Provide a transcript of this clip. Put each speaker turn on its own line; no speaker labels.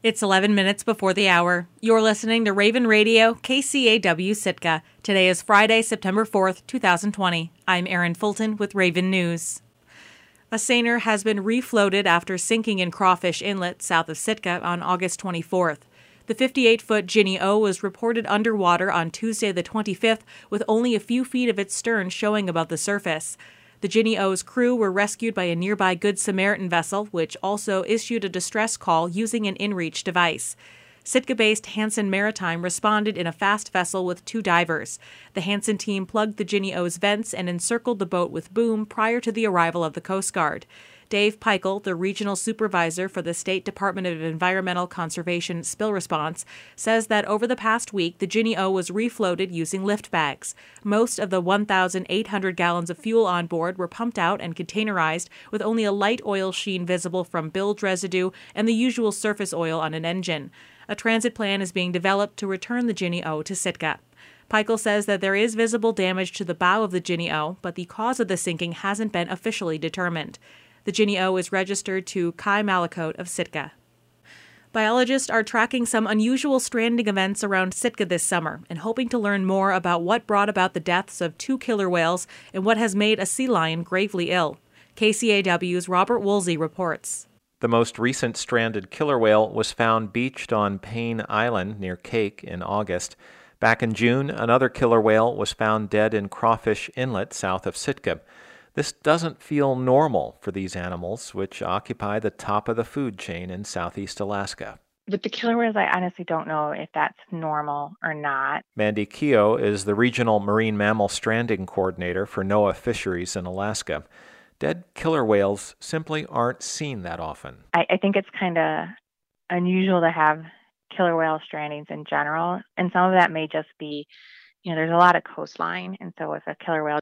It's 11 minutes before the hour. You're listening to Raven Radio, KCAW Sitka. Today is Friday, September 4th, 2020. I'm Erin Fulton with Raven News. A seiner has been refloated after sinking in Crawfish Inlet, south of Sitka, on August 24th. The 58 foot Ginny O was reported underwater on Tuesday, the 25th, with only a few feet of its stern showing above the surface. The Ginny O's crew were rescued by a nearby Good Samaritan vessel, which also issued a distress call using an inReach device. Sitka based Hansen Maritime responded in a fast vessel with two divers. The Hansen team plugged the Ginny O's vents and encircled the boat with boom prior to the arrival of the Coast Guard. Dave Peichel, the regional supervisor for the State Department of Environmental Conservation Spill Response, says that over the past week, the Ginny O was refloated using lift bags. Most of the 1,800 gallons of fuel on board were pumped out and containerized, with only a light oil sheen visible from bilge residue and the usual surface oil on an engine. A transit plan is being developed to return the Ginny O to Sitka. Peichel says that there is visible damage to the bow of the Ginny O, but the cause of the sinking hasn't been officially determined. The Ginny O is registered to Kai Malakote of Sitka. Biologists are tracking some unusual stranding events around Sitka this summer and hoping to learn more about what brought about the deaths of two killer whales and what has made a sea lion gravely ill. KCAW's Robert Woolsey reports.
The most recent stranded killer whale was found beached on Payne Island near Kake in August. Back in June, another killer whale was found dead in Crawfish Inlet south of Sitka. This doesn't feel normal for these animals, which occupy the top of the food chain in southeast Alaska.
With the killer whales, I honestly don't know if that's normal or not.
Mandy Keogh is the regional marine mammal stranding coordinator for NOAA Fisheries in Alaska. Dead killer whales simply aren't seen that often.
I, I think it's kind of unusual to have killer whale strandings in general, and some of that may just be you know, there's a lot of coastline, and so if a killer whale